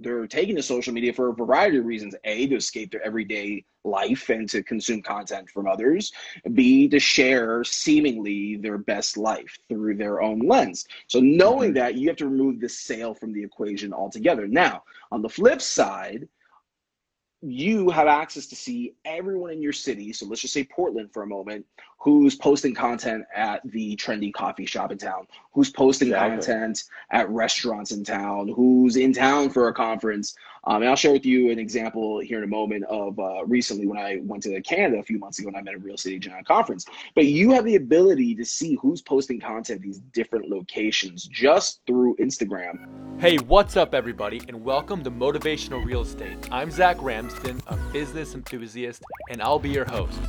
they're taking to social media for a variety of reasons. A, to escape their everyday life and to consume content from others. B, to share seemingly their best life through their own lens. So knowing mm-hmm. that, you have to remove the sale from the equation altogether. Now, on the flip side, you have access to see everyone in your city. So let's just say Portland for a moment, who's posting content at the trendy coffee shop in town, who's posting exactly. content at restaurants in town, who's in town for a conference. Um, and I'll share with you an example here in a moment of uh, recently when I went to Canada a few months ago and I met a real estate agent at a conference. But you have the ability to see who's posting content at these different locations just through Instagram. Hey, what's up, everybody, and welcome to Motivational Real Estate. I'm Zach Ramsden, a business enthusiast, and I'll be your host.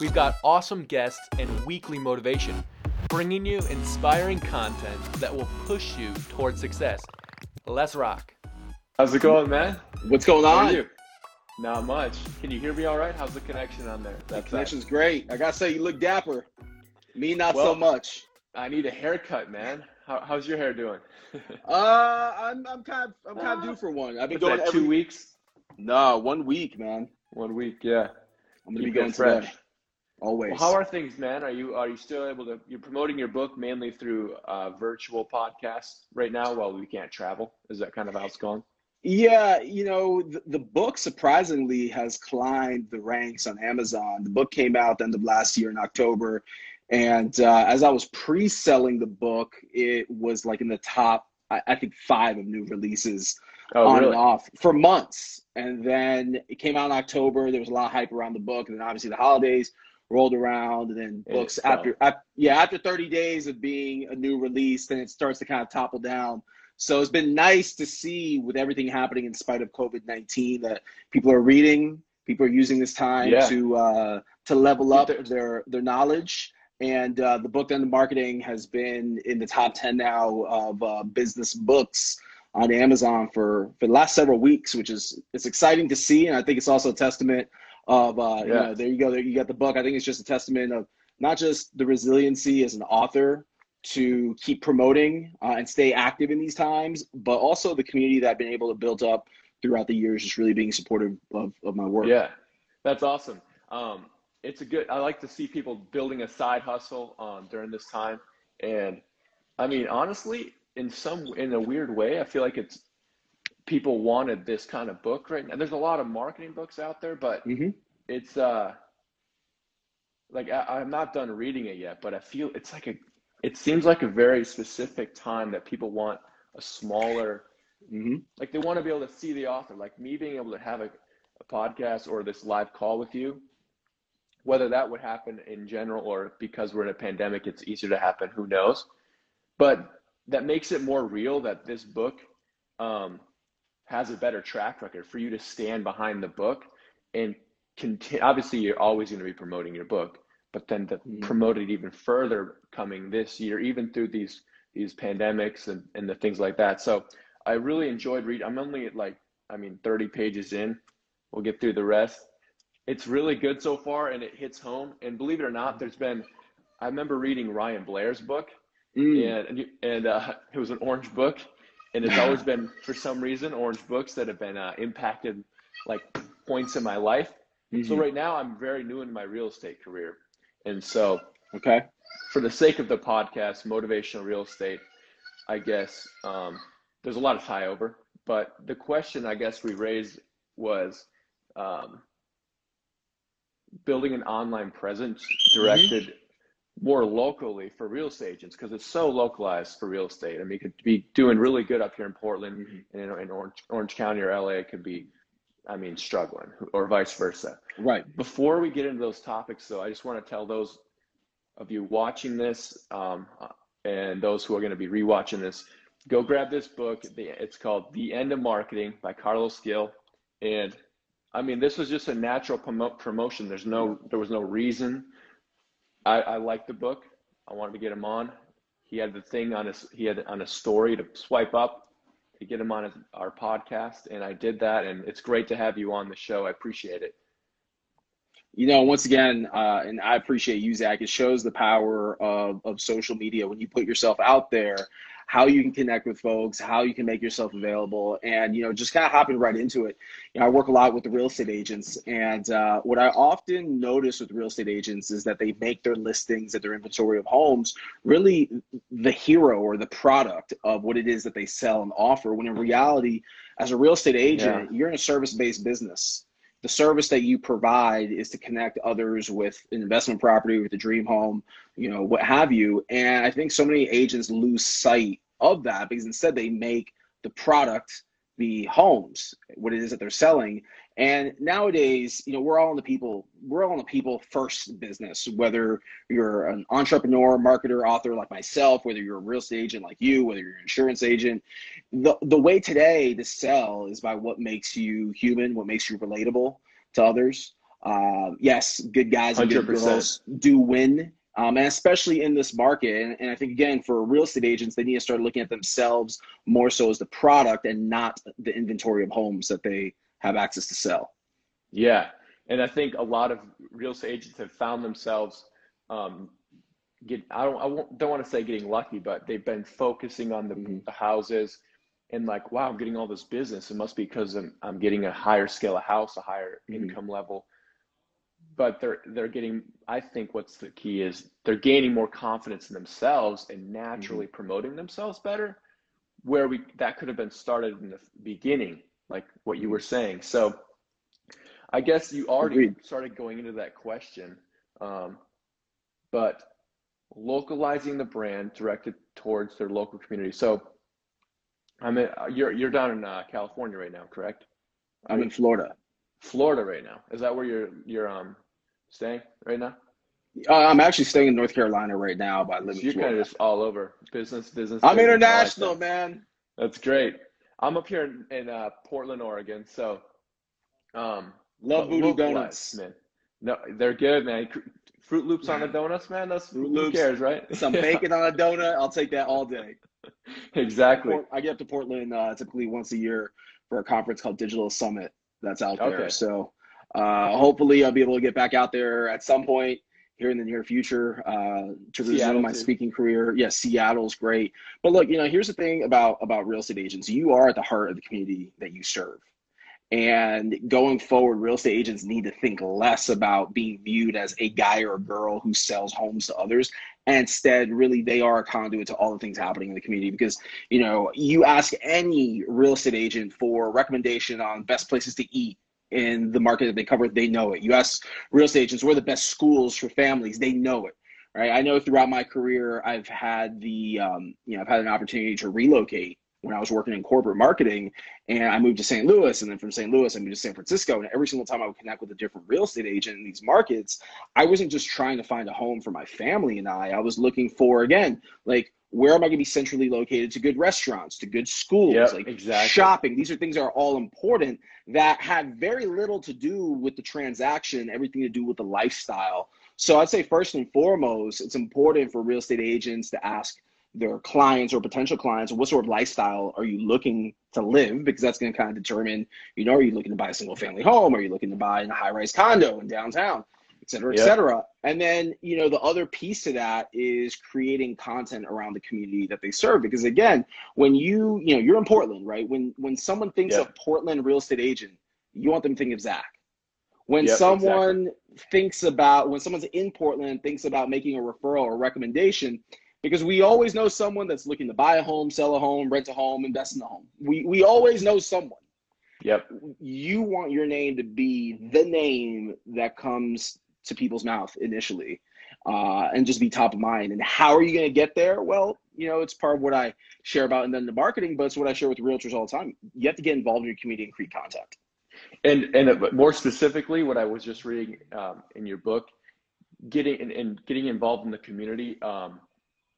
We've got awesome guests and weekly motivation, bringing you inspiring content that will push you towards success. Let's rock. How's it going, man? What's going on? How are you? Not much. Can you hear me all right? How's the connection on there? That the connection's side? great. I gotta say, you look dapper. Me, not well, so much. I need a haircut, man. How, how's your hair doing? uh, I'm, I'm kind of, I'm kind of due for one. I've been going every... two weeks. No, one week, man. One week, yeah. I'm gonna Keep be going fresh. Today. Always. Well, how are things, man? Are you are you still able to? You're promoting your book mainly through uh, virtual podcasts right now, while we can't travel. Is that kind of how it's going? Yeah, you know, the, the, book surprisingly has climbed the ranks on Amazon. The book came out the end of last year in October, and uh, as I was pre-selling the book, it was like in the top, I, I think, five of new releases oh, on really? and off for months. And then it came out in October. There was a lot of hype around the book, and then obviously the holidays rolled around and then books after, after, yeah after 30 days of being a new release then it starts to kind of topple down. So it's been nice to see with everything happening in spite of covid-19 that people are reading people are using this time yeah. to uh, to level up their their knowledge. And uh, the book and the marketing has been in the top 10 now of uh, business books on amazon for for the last several weeks which is it's exciting to see and i think it's also a testament of uh, yeah. you know, there you go, there you got the book. I think it's just a testament of not just the resiliency as an author to keep promoting uh, and stay active in these times, but also the community that I've been able to build up throughout the years, just really being supportive of, of my work. Yeah, that's awesome. Um, it's a good. I like to see people building a side hustle um, during this time, and I mean, honestly, in some in a weird way, I feel like it's people wanted this kind of book right now. There's a lot of marketing books out there, but mm-hmm. it's uh like I, am not done reading it yet, but I feel it's like a it seems like a very specific time that people want a smaller mm-hmm. like they want to be able to see the author. Like me being able to have a, a podcast or this live call with you, whether that would happen in general or because we're in a pandemic, it's easier to happen, who knows? But that makes it more real that this book um, has a better track record for you to stand behind the book and continue. Obviously, you're always going to be promoting your book, but then to mm-hmm. promote it even further coming this year, even through these these pandemics and, and the things like that. So I really enjoyed reading. I'm only at like, I mean, 30 pages in. We'll get through the rest. It's really good so far, and it hits home. And believe it or not, there's been. I remember reading Ryan Blair's book, mm. and and uh, it was an orange book, and it's always been for some reason orange books that have been uh, impacted like points in my life. Mm-hmm. so right now i'm very new in my real estate career. And so okay. for the sake of the podcast motivational real estate i guess um, there's a lot of tie over. But the question i guess we raised was um, building an online presence directed mm-hmm more locally for real estate agents because it's so localized for real estate. I mean, it could be doing really good up here in Portland mm-hmm. and in Orange, Orange County or LA, it could be, I mean, struggling or vice versa. Right. Before we get into those topics, though, I just want to tell those of you watching this um, and those who are going to be rewatching this, go grab this book. It's called The End of Marketing by Carlos Gil. And I mean, this was just a natural promo- promotion. There's no, there was no reason I, I liked the book. I wanted to get him on. He had the thing on his he had on a story to swipe up to get him on his, our podcast, and I did that. And it's great to have you on the show. I appreciate it. You know, once again, uh, and I appreciate you, Zach. It shows the power of of social media when you put yourself out there how you can connect with folks, how you can make yourself available, and you know, just kind of hopping right into it. You know, I work a lot with the real estate agents, and uh, what I often notice with real estate agents is that they make their listings and their inventory of homes really the hero or the product of what it is that they sell and offer. When in reality, as a real estate agent, yeah. you're in a service-based business the service that you provide is to connect others with an investment property, with a dream home, you know, what have you. And I think so many agents lose sight of that because instead they make the product the homes, what it is that they're selling. And nowadays, you know, we're all in the people, we're all in the people first business, whether you're an entrepreneur, marketer, author like myself, whether you're a real estate agent like you, whether you're an insurance agent. The, the way today to sell is by what makes you human, what makes you relatable to others. Uh, yes, good guys and 100%. good girls do win um, and especially in this market. And, and, I think, again, for real estate agents, they need to start looking at themselves more so as the product and not the inventory of homes that they have access to sell. Yeah. And I think a lot of real estate agents have found themselves um, get I don't I don't want to say getting lucky, but they've been focusing on the, mm-hmm. the houses and like, wow, I'm getting all this business. It must be because I'm, I'm getting a higher scale of house, a higher mm-hmm. income level but they're they're getting i think what's the key is they're gaining more confidence in themselves and naturally mm-hmm. promoting themselves better where we that could have been started in the beginning like what you were saying so i guess you already Agreed. started going into that question um, but localizing the brand directed towards their local community so i mean you're you're down in uh, california right now correct i'm in florida florida right now is that where you're you're um staying right now? Uh, I'm actually staying in North Carolina right now, but I live so You're kind of just all over business, business. I'm business, international, like that. man. That's great. I'm up here in, in uh, Portland, Oregon. So, um, love Voodoo Donuts, man. No, they're good, man. Fruit Loops on the donuts, man. That's Fruit who cares, right? Some bacon on a donut. I'll take that all day. exactly. I get up to Portland uh, typically once a year for a conference called Digital Summit that's out there. Okay. So uh, hopefully, I'll be able to get back out there at some point here in the near future uh, to resume Seattle my too. speaking career. Yes, Seattle's great. But look, you know, here's the thing about about real estate agents: you are at the heart of the community that you serve. And going forward, real estate agents need to think less about being viewed as a guy or a girl who sells homes to others. And instead, really, they are a conduit to all the things happening in the community. Because, you know, you ask any real estate agent for recommendation on best places to eat, in the market that they cover, they know it. U.S. real estate agents, where are the best schools for families? They know it, right? I know throughout my career, I've had the, um, you know, I've had an opportunity to relocate when I was working in corporate marketing and I moved to St. Louis and then from St. Louis I moved to San Francisco and every single time I would connect with a different real estate agent in these markets, I wasn't just trying to find a home for my family and I, I was looking for again, like where am I going to be centrally located to good restaurants, to good schools, yep, like exactly. shopping. These are things that are all important that have very little to do with the transaction, everything to do with the lifestyle. So I'd say first and foremost, it's important for real estate agents to ask their clients or potential clients what sort of lifestyle are you looking to live because that's going to kind of determine you know are you looking to buy a single family home are you looking to buy in a high rise condo in downtown et cetera, et cetera. And then, you know, the other piece to that is creating content around the community that they serve. Because again, when you, you know, you're in Portland, right? When when someone thinks of Portland real estate agent, you want them to think of Zach. When yep, someone exactly. thinks about when someone's in Portland thinks about making a referral or recommendation, because we always know someone that's looking to buy a home, sell a home, rent a home, invest in a home. We we always know someone. Yep. You want your name to be the name that comes to people's mouth initially uh, and just be top of mind. And how are you going to get there? Well, you know, it's part of what I share about and The End of Marketing, but it's what I share with realtors all the time. You have to get involved in your community and create contact. And and more specifically, what I was just reading um, in your book, getting and, and, getting involved in the community. Um,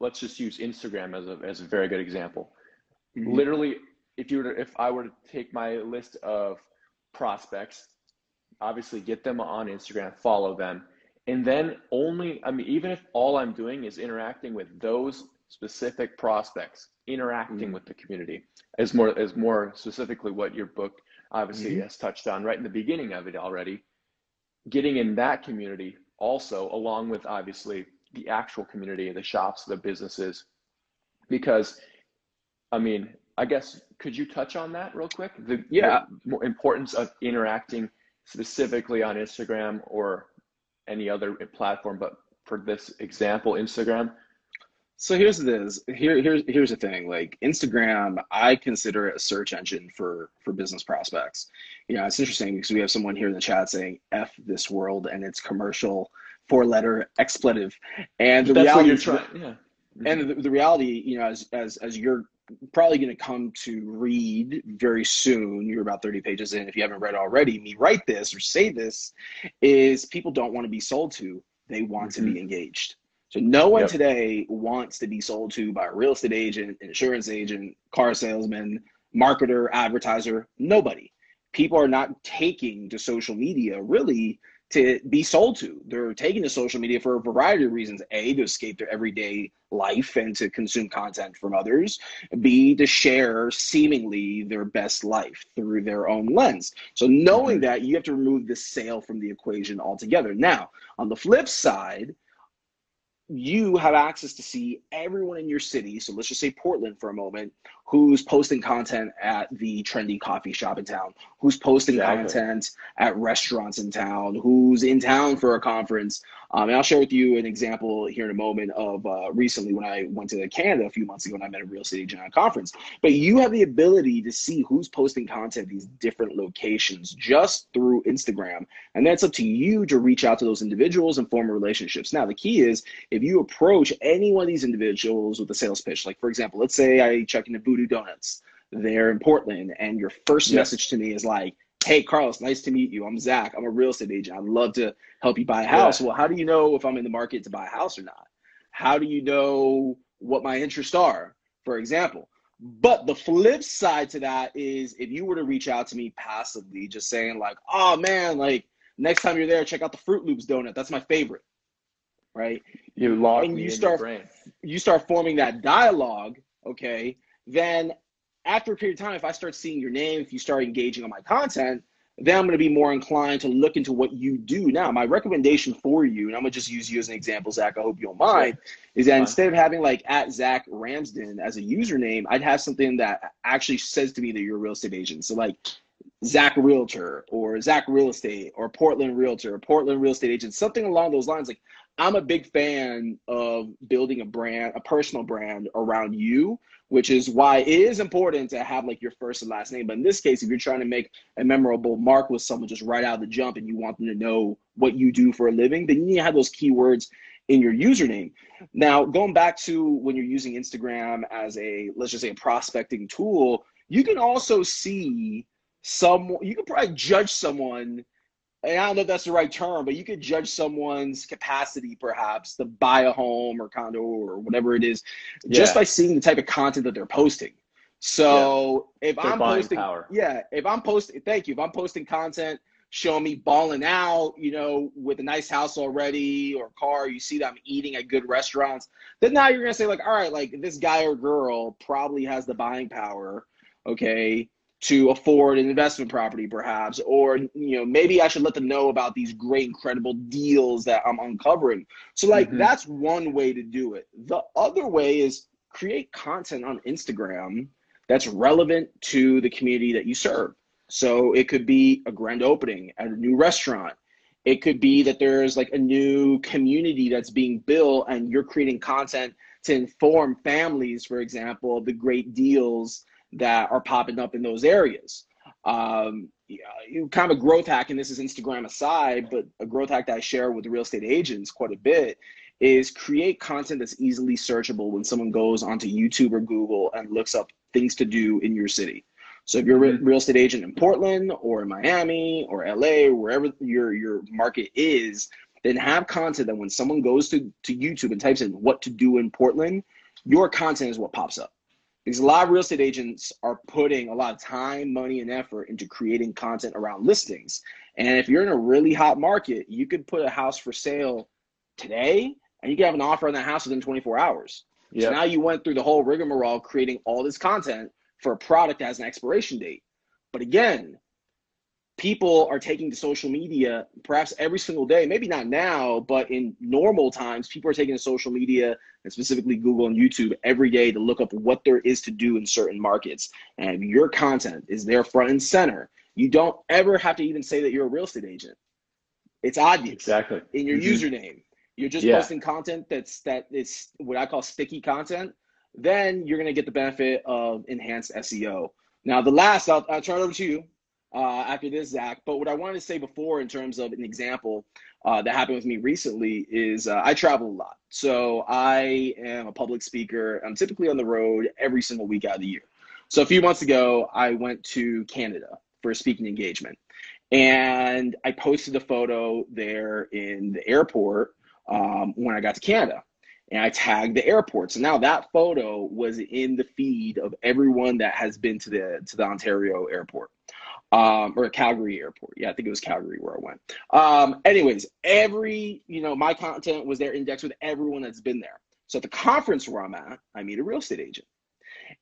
let's just use Instagram as a as a very good example. Mm-hmm. Literally, if you were to, if I were to take my list of prospects obviously get them on Instagram, follow them. And then only, I mean, even if all I'm doing is interacting with those specific prospects, interacting mm-hmm. with the community, as more as more specifically what your book obviously mm-hmm. has touched on right in the beginning of it already. Getting in that community also, along with obviously the actual community, the shops, the businesses, because I mean, I guess could you touch on that real quick? The yeah the importance of interacting specifically on Instagram or any other platform, but for this example, Instagram. So here's this. Here, here's here's the thing. Like Instagram, I consider it a search engine for for business prospects. You know, it's interesting because we have someone here in the chat saying "f this world" and it's commercial four letter expletive, and the That's what reality you're trying. Yeah. and the, the reality, you know, as as as you're probably going to come to read very soon. You're about 30 pages in. If you haven't read already, me write this or say this is people don't want to be sold to. They want to be mm-hmm. engaged. So no one Yep. today wants to be sold to by a real estate agent, insurance agent, car salesman, marketer, advertiser. Nobody. People are not taking to social media really to be sold to. They're taking to social media for a variety of reasons. A, to escape their everyday life and to consume content from others. B, to share seemingly their best life through their own lens. So knowing Mhm. that, you have to remove the sale from the equation altogether. Now, on the flip side, you have access to see everyone in your city. So let's just say Portland for a moment, who's posting content at the trendy coffee shop in town, who's posting Exactly. content at restaurants in town, who's in town for a conference. Um, and I'll share with you an example here in a moment of uh, recently when I went to Canada a few months ago and I met a real estate agent at a conference. But you have the ability to see who's posting content at these different locations just through Instagram. And that's up to you to reach out to those individuals and form relationships. Now, the key is if you approach any one of these individuals with a sales pitch, like for example, let's say I check into Voodoo Donuts, they're in Portland, and your first Yeah. message to me is like, Hey, Carlos, nice to meet you. I'm Zach. I'm a real estate agent. I'd love to help you buy a Yeah. house. Well, how do you know if I'm in the market to buy a house or not? How do you know what my interests are, for example? But the flip side to that is if you were to reach out to me passively, just saying, like, oh man, like next time you're there, check out the Fruit Loops donut. That's my favorite. Right? You log And you in start- your brain. you start forming that dialogue, okay, then after a period of time, if I start seeing your name, if you start engaging on my content, then I'm going to be more inclined to look into what you do. Now, my recommendation for you, and I'm going to just use you as an example, Zach, I hope you don't mind, is that Fine. instead of having like at Zach Ramsden as a username, I'd have something that actually says to me that you're a real estate agent. So, like, Zach Realtor or Zach Real Estate or Portland Realtor or Portland Real Estate Agent, something along those lines. Like, I'm a big fan of building a brand, a personal brand around you, which is why it is important to have like your first and last name. But in this case, if you're trying to make a memorable mark with someone just right out of the jump and you want them to know what you do for a living, then you need to have those keywords in your username. Now, going back to when you're using Instagram as a, let's just say, a prospecting tool, you can also see some, you can probably judge someone and I don't know if that's the right term, but you could judge someone's capacity perhaps to buy a home or condo or whatever it is just by seeing the type of content that they're posting. So if Their I'm posting, power. yeah, if I'm posting, thank you. If I'm posting content showing me balling out, you know, with a nice house already or car, you see that I'm eating at good restaurants, then now you're gonna say like, all right, like this guy or girl probably has the buying power, okay, to afford an investment property perhaps, or you know, maybe I should let them know about these great, incredible deals that I'm uncovering. So like Mhm. that's one way to do it. The other way is create content on Instagram that's relevant to the community that you serve. So it could be a grand opening at a new restaurant. It could be that there's like a new community that's being built and you're creating content to inform families, for example, of the great deals that are popping up in those areas. Um, you kind of a growth hack, and this is Instagram aside, but a growth hack that I share with real estate agents quite a bit is create content that's easily searchable when someone goes onto YouTube or Google and looks up things to do in your city. So if you're a Mhm. real estate agent in Portland or in Miami or LA or wherever your your market is, then have content that when someone goes to, to YouTube and types in what to do in Portland, your content is what pops up. Because a lot of real estate agents are putting a lot of time, money, and effort into creating content around listings. And if you're in a really hot market, you could put a house for sale today and you can have an offer on that house within 24 hours. So now you went through the whole rigmarole creating all this content for a product that has an expiration date. But again, people are taking to social media perhaps every single day maybe not now but in normal times people are taking to social media and specifically google and youtube every day to look up what there is to do in certain markets. And your content is there front and center. You don't ever have to even say that you're a real estate agent. It's obvious. Exactly. In your mm-hmm. username. You're just yeah. posting content that's that is what i call sticky content. Then you're going to get the benefit of enhanced seo now the last i'll, I'll turn it over to you uh, after this, Zach. But what I wanted to say before, in terms of an example uh, that happened with me recently, is uh, I travel a lot. So I am a public speaker. I'm typically on the road every single week out of the year. So a few months ago, I went to Canada for a speaking engagement. And I posted a photo there in the airport um, when I got to Canada and I tagged the airport. So now that photo was in the feed of everyone that has been to the to the Ontario airport um, or Calgary airport. Yeah, I think it was Calgary where I went. Um, anyways, every, you know, my content was there indexed with everyone that's been there. So at the conference where I'm at, I meet a real estate agent.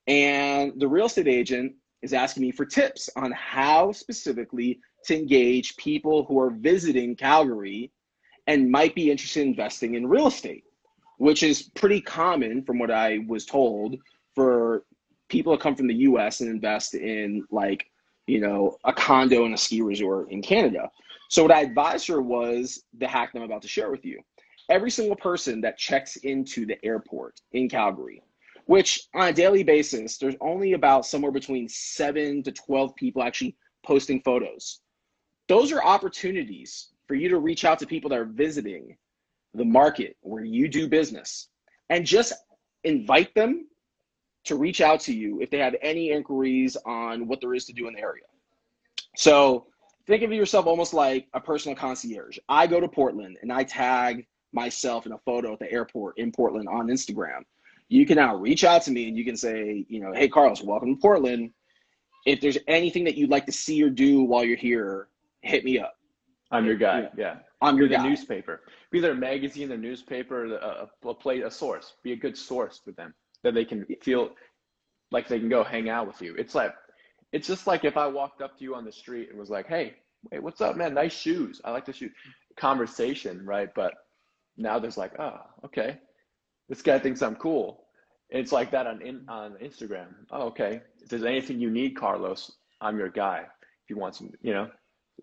And the real estate agent is asking me for tips on how specifically to engage people who are visiting Calgary and might be interested in investing in real estate, which is pretty common from what I was told for people that come from the US and invest in like you know, a condo and a ski resort in Canada. So what I advised her was the hack that I'm about to share with you. Every single person that checks into the airport in Calgary, which on a daily basis, there's only about somewhere between seven to 12 people actually posting photos. Those are opportunities for you to reach out to people that are visiting the market where you do business and just invite them to reach out to you if they have any inquiries on what there is to do in the area. So think of yourself almost like a personal concierge. I go to Portland and I tag myself in a photo at the airport in Portland on Instagram. You can now reach out to me and you can say, you know, hey, Carlos, welcome to Portland. If there's anything that you'd like to see or do while you're here, hit me up. I'm your guy. Yeah. I'm your guy. newspaper. Be their magazine, their newspaper, a, a, play, a source. Be a good source for them that they can feel like they can go hang out with you. It's like it's just like if I walked up to you on the street and was like, "Hey, hey, what's up, man? Nice shoes. I like the shoes." Conversation, right? But now there's like, "Oh, okay, this guy thinks I'm cool." It's like that on in, on Instagram. Oh, okay. If there's anything you need, Carlos, I'm your guy. If you want some, you know,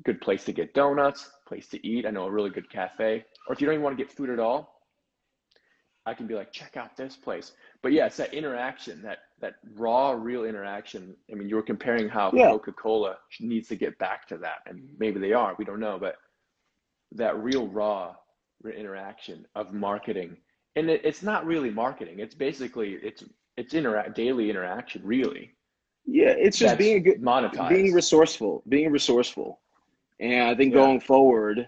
good place to get donuts, place to eat. I know a really good cafe. Or if you don't even want to get food at all, I can be like, check out this place. But yeah, it's that interaction, that that raw, real interaction. I mean, you were comparing how yeah. Coca Cola needs to get back to that, and mm-hmm. maybe they are. We don't know, but that real raw interaction of marketing, and it, it's not really marketing. It's basically it's it's interact daily interaction, really. Yeah, it's just being a good, monetized, being resourceful, being resourceful, and I think yeah. going forward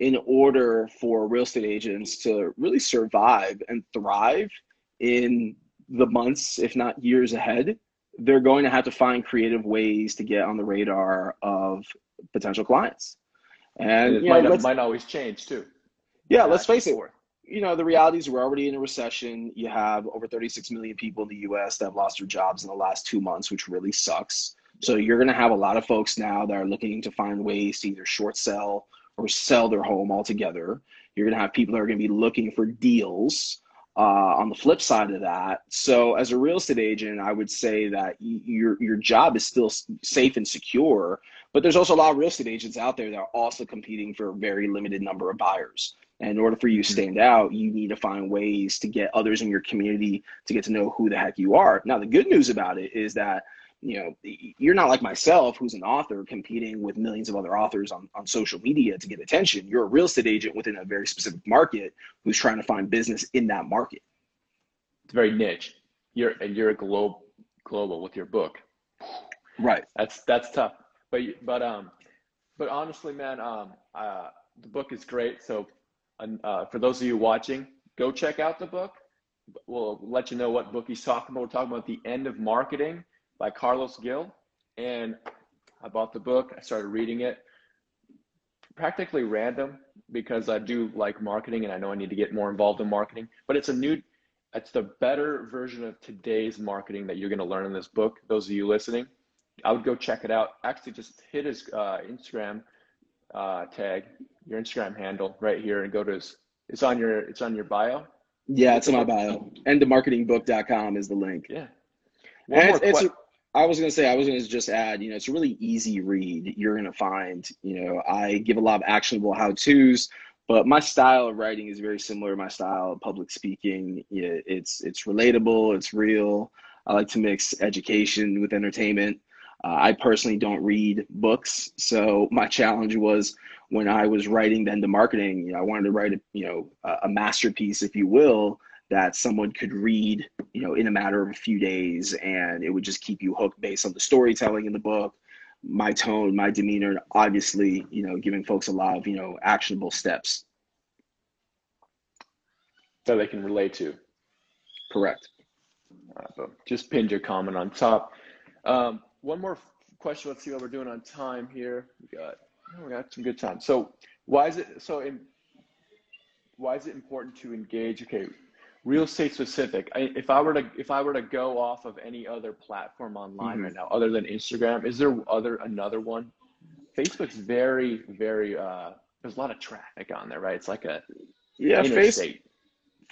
in order for real estate agents to really survive and thrive in the months, if not years ahead, they're going to have to find creative ways to get on the radar of potential clients. And, it might, know, might always change too. Yeah, let's face it. You know, the reality is we're already in a recession. You have over 36 million people in the US that have lost their jobs in the last two months, which really sucks. So you're going to have a lot of folks now that are looking to find ways to either short sell or sell their home altogether. You're going to have people that are going to be looking for deals uh, on the flip side of that. So, as a real estate agent, I would say that your your job is still safe and secure, but there's also a lot of real estate agents out there that are also competing for a very limited number of buyers. And in order for you to stand out, you need to find ways to get others in your community to get to know who the heck you are. Now, the good news about it is that you know you're not like myself who's an author competing with millions of other authors on, on social media to get attention. You're a real estate agent within a very specific market who's trying to find business in that market. It's very niche. You're and you're a globe global with your book. Right. That's that's tough. But but um but honestly man um uh the book is great. So uh, for those of you watching go check out the book. We'll let you know what book he's talking about. We're talking about the end of marketing by Carlos Gil. And I bought the book, I started reading it. Practically random because I do like marketing and I know I need to get more involved in marketing, but it's a new it's the better version of today's marketing that you're going to learn in this book. Those of you listening, I would go check it out. Actually, just hit his uh, Instagram uh, tag, your Instagram handle right here, and go to his. It's on your. It's on your bio. Yeah, it's in my bio. Endofmarketingbook.com is the link. Yeah. One and it's, it's I was gonna say I was gonna just add, you know, it's a really easy read. You're gonna find, you know, I give a lot of actionable how tos, but my style of writing is very similar to my style of public speaking. It's it's relatable, it's real. I like to mix education with entertainment. Uh, I personally don't read books, so my challenge was when I was writing The End of Marketing. You know, I wanted to write a you know a masterpiece, if you will, that someone could read, you know, in a matter of a few days, and it would just keep you hooked based on the storytelling in the book, my tone, my demeanor, obviously, you know, giving folks a lot of you know actionable steps that they can relate to. Correct. Uh, just pinned your comment on top. Um, one more question. Let's see what we're doing on time here. We got oh, we got some good time. So why is it so? In, why is it important to engage? Okay, real estate specific. I, if I were to if I were to go off of any other platform online mm-hmm. right now, other than Instagram, is there other another one? Facebook's very very. uh There's a lot of traffic on there, right? It's like a yeah. Facebook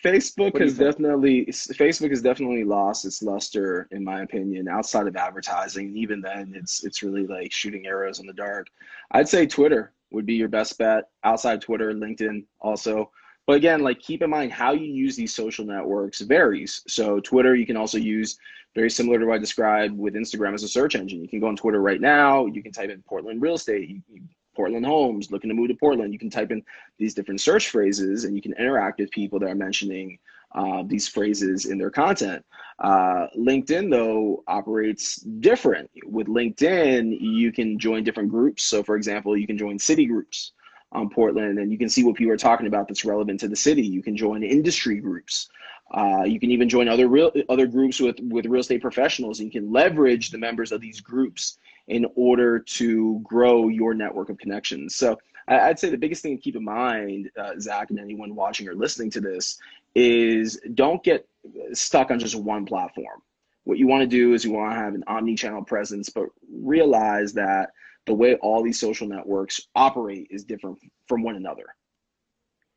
Facebook has definitely Facebook has definitely lost its luster, in my opinion, outside of advertising. Even then, it's it's really like shooting arrows in the dark. I'd say Twitter would be your best bet. Outside Twitter, LinkedIn also. But again, like keep in mind how you use these social networks varies. So Twitter, you can also use very similar to what I described with Instagram as a search engine. You can go on Twitter right now. You can type in Portland real estate. You, you Portland homes, looking to move to Portland. You can type in these different search phrases and you can interact with people that are mentioning uh, these phrases in their content. Uh, LinkedIn, though, operates different. With LinkedIn, you can join different groups. So, for example, you can join city groups on Portland and you can see what people are talking about that's relevant to the city. You can join industry groups. Uh, you can even join other real other groups with with real estate professionals. And you can leverage the members of these groups in order to grow your network of connections. So I'd say the biggest thing to keep in mind, uh, Zach, and anyone watching or listening to this, is don't get stuck on just one platform. What you want to do is you want to have an omni-channel presence, but realize that the way all these social networks operate is different from one another.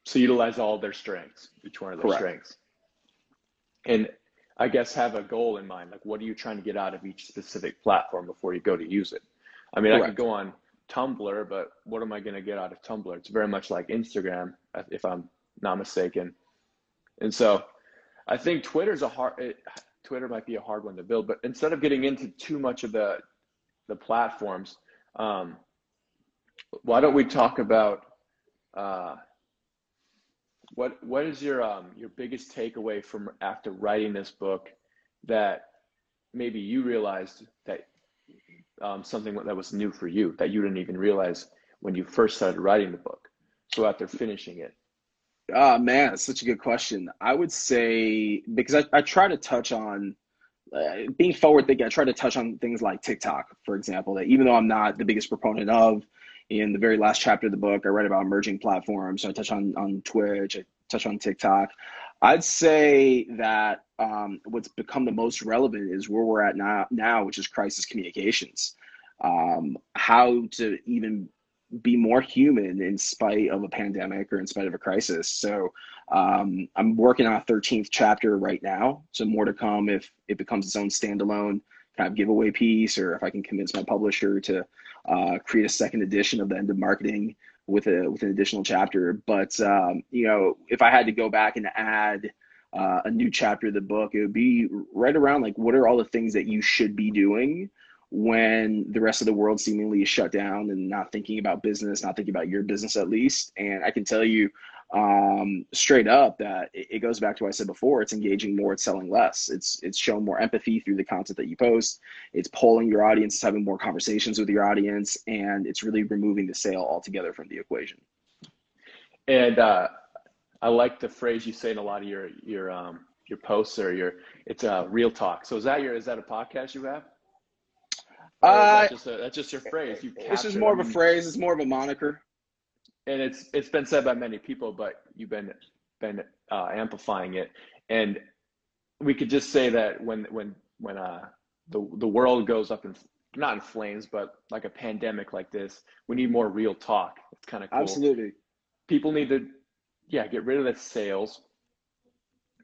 So utilize all their strengths, each one of their Correct. strengths. And I guess have a goal in mind. Like, what are you trying to get out of each specific platform before you go to use it? I mean, Correct. I could go on Tumblr, but what am I going to get out of Tumblr? It's very much like Instagram, if I'm not mistaken. And so, I think Twitter's a hard. It, Twitter might be a hard one to build, but instead of getting into too much of the the platforms, um, why don't we talk about uh, what what is your um your biggest takeaway from after writing this book that maybe you realized that um, something that was new for you that you didn't even realize when you first started writing the book? So after finishing it. Oh man it's such a good question. I would say because i, I try to touch on uh, being forward thinking i try to touch on things like tiktok for example that even though i'm not the biggest proponent of in the very last chapter of the book, I write about emerging platforms. So I touch on on Twitch, I touch on TikTok. I'd say that um, what's become the most relevant is where we're at now, now which is crisis communications. Um, how to even be more human in spite of a pandemic or in spite of a crisis. So um, I'm working on a 13th chapter right now. So more to come if it becomes its own standalone kind of giveaway piece, or if I can convince my publisher to uh, create a second edition of the end of marketing with a with an additional chapter. But um, you know, if I had to go back and add uh, a new chapter of the book, it would be right around like what are all the things that you should be doing when the rest of the world seemingly is shut down and not thinking about business, not thinking about your business at least. And I can tell you um, straight up that it, goes back to what I said before. It's engaging more, it's selling less. It's it's showing more empathy through the content that you post. It's polling your audience, it's having more conversations with your audience, and it's really removing the sale altogether from the equation. And uh, I like the phrase you say in a lot of your your um, your posts or your it's a uh, real talk. So is that your is that a podcast you have? Uh, that just a, that's just your phrase. You this is more of a phrase. It's more of a moniker and it's it's been said by many people, but you've been been uh, amplifying it, and we could just say that when when when uh, the the world goes up in not in flames, but like a pandemic like this, we need more real talk. It's kind of cool. Absolutely. People need to, yeah, get rid of the sales,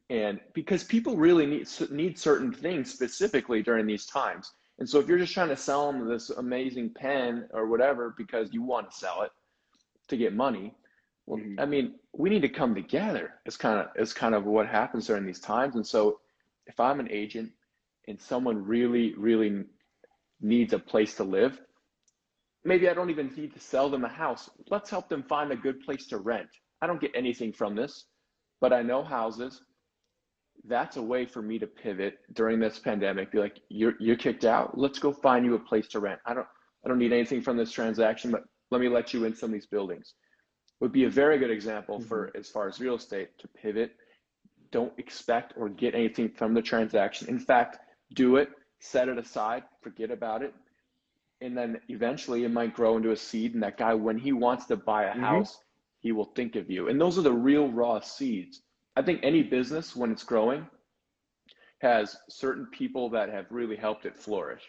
and because people really need need certain things specifically during these times. And so if you're just trying to sell them this amazing pen or whatever because you want to sell it to get money, well, mm-hmm. I mean, we need to come together. It's kind of it's kind of what happens during these times. And so if I'm an agent and someone really really needs a place to live, maybe I don't even need to sell them a house. Let's help them find a good place to rent. I don't get anything from this, but I know houses. That's a way for me to pivot during this pandemic. Be like, you're you're kicked out. Let's go find you a place to rent. I don't I don't need anything from this transaction, but let me let you in some of these buildings. Would be a very good example mm-hmm. for as far as real estate to pivot. Don't expect or get anything from the transaction. In fact, do it set it aside, forget about it. And then eventually it might grow into a seed. And that guy, when he wants to buy a mm-hmm. house, he will think of you. And those are the real raw seeds. I think any business, when it's growing, has certain people that have really helped it flourish.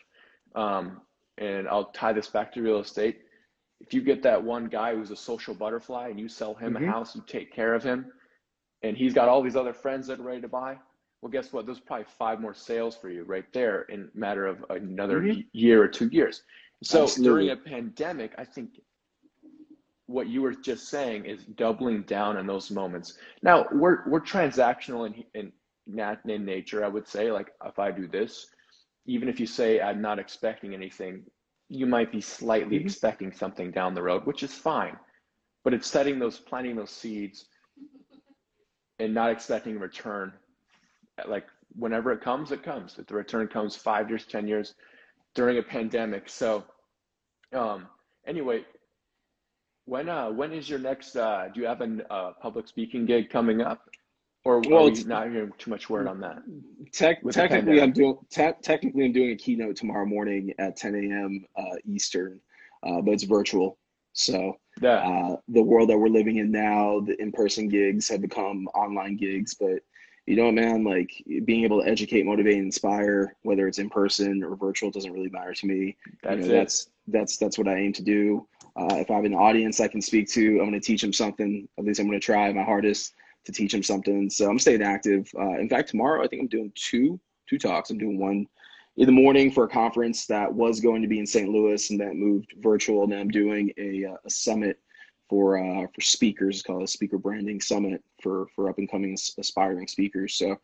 Um, and I'll tie this back to real estate. If you get that one guy who's a social butterfly and you sell him mm-hmm. a house, you take care of him, and he's got all these other friends that are ready to buy, well, guess what? There's probably five more sales for you right there in a matter of another mm-hmm. year or two years. So Absolutely. during a pandemic, I think what you were just saying is doubling down on those moments. Now we're we're transactional in in, in nature. I would say like if I do this, even if you say I'm not expecting anything, you might be slightly mm-hmm. expecting something down the road, which is fine. But it's setting those planting those seeds and not expecting a return like whenever it comes, it comes. If the return comes five years, 10 years during a pandemic. So, um, anyway, when, uh, when is your next, uh, do you have a uh, public speaking gig coming up? Or well, are not hearing too much word on that? Tech, technically, I'm doing te- technically I'm doing a keynote tomorrow morning at 10 a.m. Uh, Eastern, uh, but it's virtual. So yeah. uh, the world that we're living in now, the in-person gigs have become online gigs, but you know, man, like being able to educate, motivate, inspire, whether it's in person or virtual, doesn't really matter to me. That's you know, that's that's that's what I aim to do. Uh, if I have an audience I can speak to, I'm going to teach them something. At least I'm going to try my hardest to teach them something. So I'm staying active. Uh, in fact, tomorrow I think I'm doing two two talks. I'm doing one in the morning for a conference that was going to be in St. Louis and that moved virtual. And I'm doing a, uh, a summit for uh, for speakers. It's called a speaker branding summit for for up and coming aspiring speakers. So,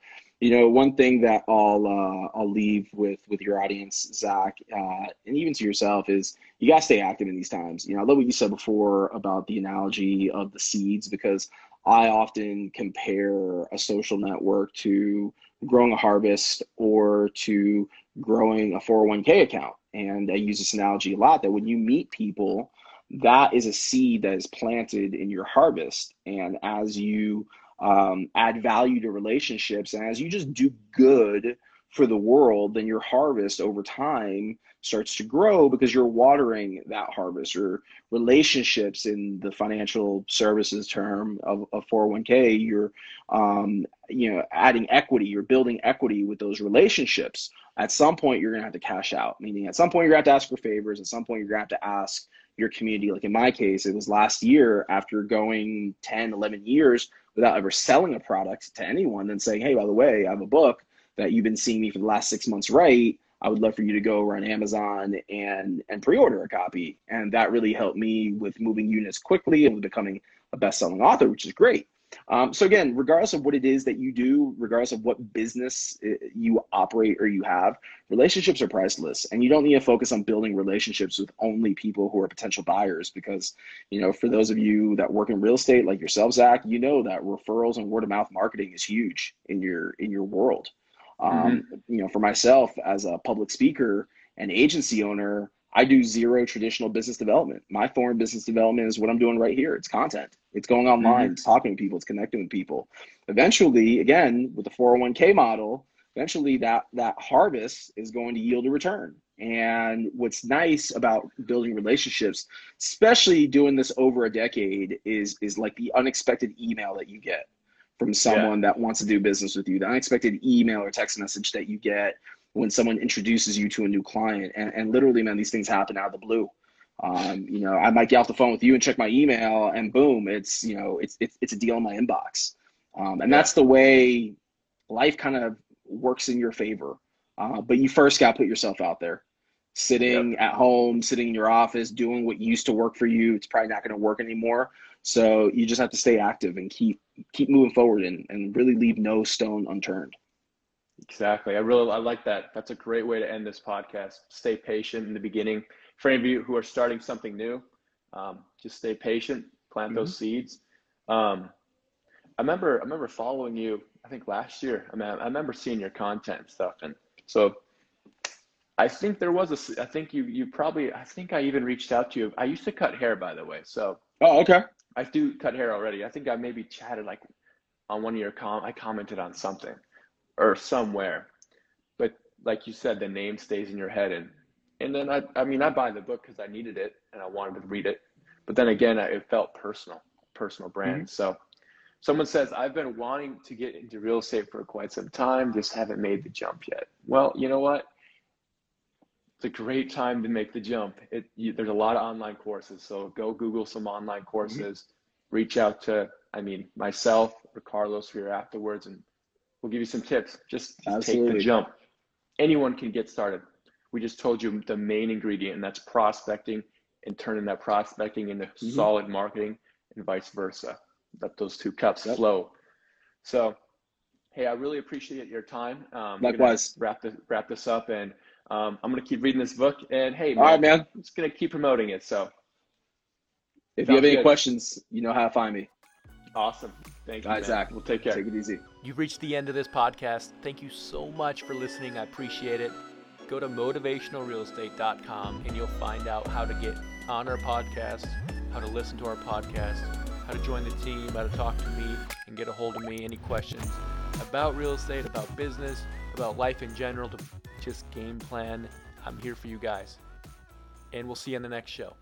you know, one thing that I'll uh, I'll leave with with your audience, Zach, uh, and even to yourself is you gotta stay active in these times. You know, I love what you said before about the analogy of the seeds because I often compare a social network to growing a harvest or to growing a 401k account. And I use this analogy a lot that when you meet people that is a seed that is planted in your harvest. And as you um, add value to relationships. And as you just do good for the world, then your harvest over time starts to grow because you're watering that harvest. Or relationships in the financial services term of, of 401k you're um, you know adding equity you're building equity with those relationships. At some point you're going to have to cash out meaning at some point you're going to have to ask for favors. At some point you're going to have to ask your community. Like in my case, it was last year after going 10, 11 years without ever selling a product to anyone and saying, hey, by the way, I have a book that you've been seeing me for the last six months write. I would love for you to go on Amazon and and pre-order a copy. And that really helped me with moving units quickly and with becoming a best-selling author, which is great. Um, so again, regardless of what it is that you do, regardless of what business uh, you operate or you have, relationships are priceless, and you don't need to focus on building relationships with only people who are potential buyers. Because you know, for those of you that work in real estate, like yourself, Zach, you know that referrals and word of mouth marketing is huge in your in your world. Um, mm-hmm. You know, for myself as a public speaker and agency owner, I do zero traditional business development. My foreign business development is what I'm doing right here. It's content. It's going online, mm-hmm. it's talking to people, it's connecting with people. Eventually, again, with the 401k model, eventually that that harvest is going to yield a return. And what's nice about building relationships, especially doing this over a decade, is is like the unexpected email that you get from someone yeah. that wants to do business with you, the unexpected email or text message that you get when someone introduces you to a new client. And, and literally, man, these things happen out of the blue. Um, you know, I might get off the phone with you and check my email, and boom, it's you know, it's it's, it's a deal in my inbox. Um, and that's the way life kind of works in your favor. Uh, but you first got to put yourself out there. Sitting yep. at home, sitting in your office, doing what used to work for you, it's probably not going to work anymore. So you just have to stay active and keep keep moving forward and, and really leave no stone unturned. Exactly. I really I like that. That's a great way to end this podcast. Stay patient in the beginning. For any of you who are starting something new, um, just stay patient, plant mm-hmm. those seeds. Um, I remember I remember following you. I think last year. I mean, I remember seeing your content and stuff, and so I think there was a. I think you you probably. I think I even reached out to you. I used to cut hair, by the way. So. Oh, okay. I do cut hair already. I think I maybe chatted like on one of your com. I commented on something, or somewhere, but like you said, the name stays in your head, and and then I. I mean, I buy the book because I needed it and I wanted to read it, but then again, it felt personal, personal brand. Mm-hmm. So Someone says, I've been wanting to get into real estate for quite some time, just haven't made the jump yet. Well, you know what? It's a great time to make the jump. It, you, there's a lot of online courses, so go Google some online mm-hmm. courses, mm-hmm. reach out to, I mean, myself or Carlos here afterwards, and we'll give you some tips. Just, just take the jump. Anyone can get started. We just told you the main ingredient, and that's prospecting and turning that prospecting into mm-hmm. solid marketing and vice versa let those two cups yep. flow. So, hey, I really appreciate your time. Um, Likewise. Wrap this wrap this up, and um, I'm gonna keep reading this book. And hey, man, all right, man, I'm just gonna keep promoting it. So, if you have any good. questions, you know how to find me. Awesome. Thank you. All right, man. Zach. We'll take care. Take it easy. You've reached the end of this podcast. Thank you so much for listening. I appreciate it. Go to motivationalrealestate.com and you'll find out how to get on our podcast, how to listen to our podcast how to join the team, how to talk to me and get a hold of me. Any questions about real estate, about business, about life in general, to just game plan. I'm here for you guys. And we'll see you on the next show.